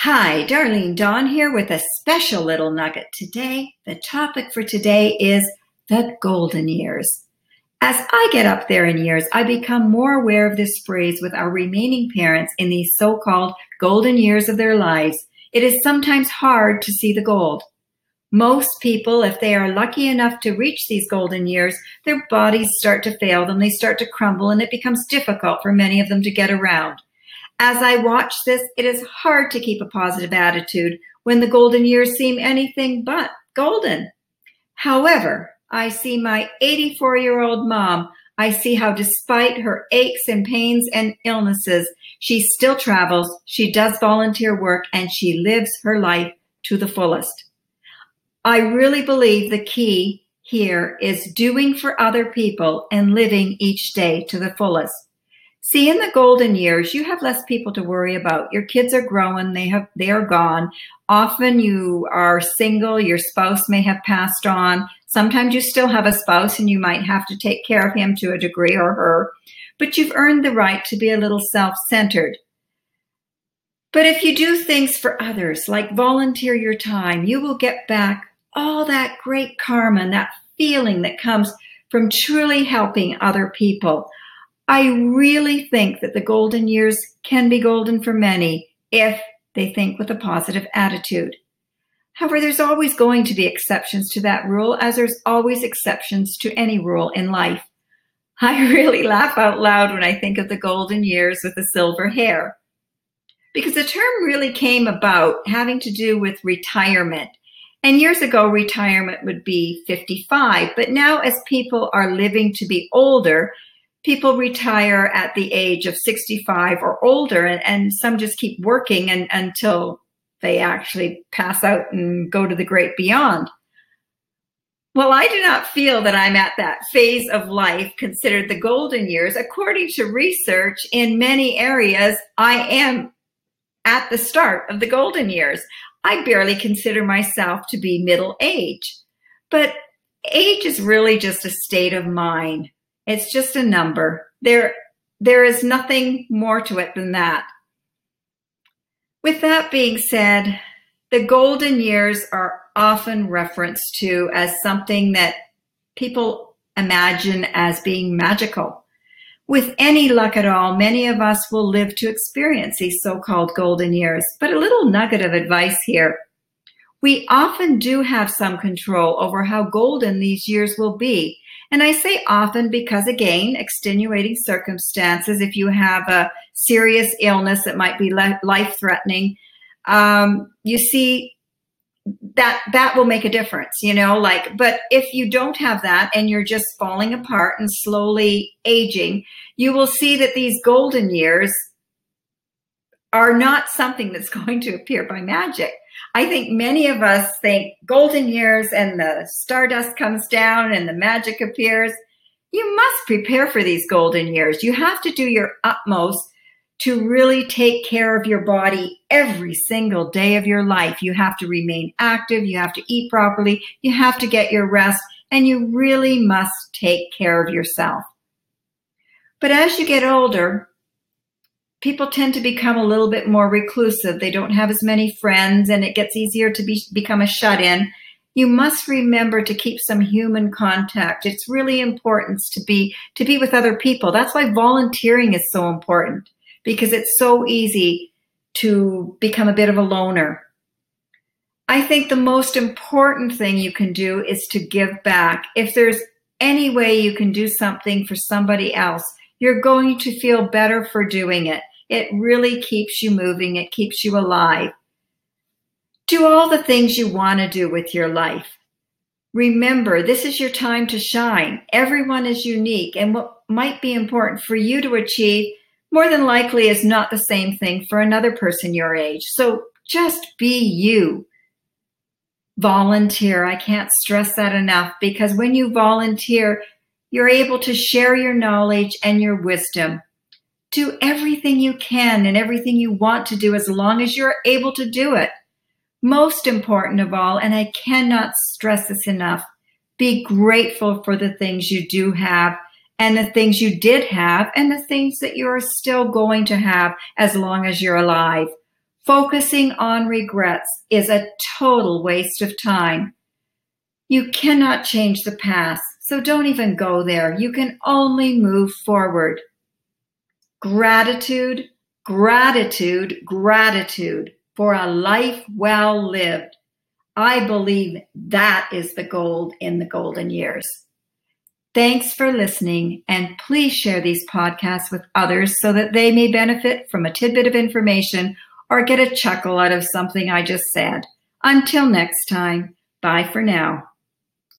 Hi, Darlene Dawn here with a special little nugget today. The topic for today is the golden years. As I get up there in years, I become more aware of this phrase with our remaining parents in these so called golden years of their lives. It is sometimes hard to see the gold. Most people, if they are lucky enough to reach these golden years, their bodies start to fail them, they start to crumble, and it becomes difficult for many of them to get around. As I watch this, it is hard to keep a positive attitude when the golden years seem anything but golden. However, I see my 84 year old mom. I see how, despite her aches and pains and illnesses, she still travels, she does volunteer work, and she lives her life to the fullest. I really believe the key here is doing for other people and living each day to the fullest. See, in the golden years, you have less people to worry about. Your kids are growing, they have they are gone. Often you are single, your spouse may have passed on. Sometimes you still have a spouse and you might have to take care of him to a degree or her, but you've earned the right to be a little self-centered. But if you do things for others, like volunteer your time, you will get back all that great karma and that feeling that comes from truly helping other people. I really think that the golden years can be golden for many if they think with a positive attitude. However, there's always going to be exceptions to that rule, as there's always exceptions to any rule in life. I really laugh out loud when I think of the golden years with the silver hair. Because the term really came about having to do with retirement. And years ago, retirement would be 55. But now, as people are living to be older, people retire at the age of 65 or older, and, and some just keep working and, until they actually pass out and go to the great beyond. Well, I do not feel that I'm at that phase of life considered the golden years. According to research in many areas, I am at the start of the golden years. I barely consider myself to be middle age. But age is really just a state of mind. It's just a number. There, there is nothing more to it than that. With that being said, the golden years are often referenced to as something that people imagine as being magical. With any luck at all, many of us will live to experience these so called golden years. But a little nugget of advice here. We often do have some control over how golden these years will be. And I say often because, again, extenuating circumstances, if you have a serious illness that might be life threatening, um, you see that that will make a difference you know like but if you don't have that and you're just falling apart and slowly aging you will see that these golden years are not something that's going to appear by magic I think many of us think golden years and the stardust comes down and the magic appears. You must prepare for these golden years. You have to do your utmost to really take care of your body every single day of your life. You have to remain active. You have to eat properly. You have to get your rest and you really must take care of yourself. But as you get older, people tend to become a little bit more reclusive. They don't have as many friends and it gets easier to be, become a shut in. You must remember to keep some human contact. It's really important to be, to be with other people. That's why volunteering is so important because it's so easy to become a bit of a loner. I think the most important thing you can do is to give back. If there's any way you can do something for somebody else, you're going to feel better for doing it. It really keeps you moving, it keeps you alive. Do all the things you want to do with your life. Remember, this is your time to shine. Everyone is unique, and what might be important for you to achieve more than likely is not the same thing for another person your age. So just be you. Volunteer. I can't stress that enough because when you volunteer, you're able to share your knowledge and your wisdom. Do everything you can and everything you want to do as long as you're able to do it. Most important of all, and I cannot stress this enough, be grateful for the things you do have and the things you did have and the things that you are still going to have as long as you're alive. Focusing on regrets is a total waste of time. You cannot change the past, so don't even go there. You can only move forward. Gratitude, gratitude, gratitude for a life well lived. I believe that is the gold in the golden years. Thanks for listening, and please share these podcasts with others so that they may benefit from a tidbit of information or get a chuckle out of something I just said. Until next time, bye for now.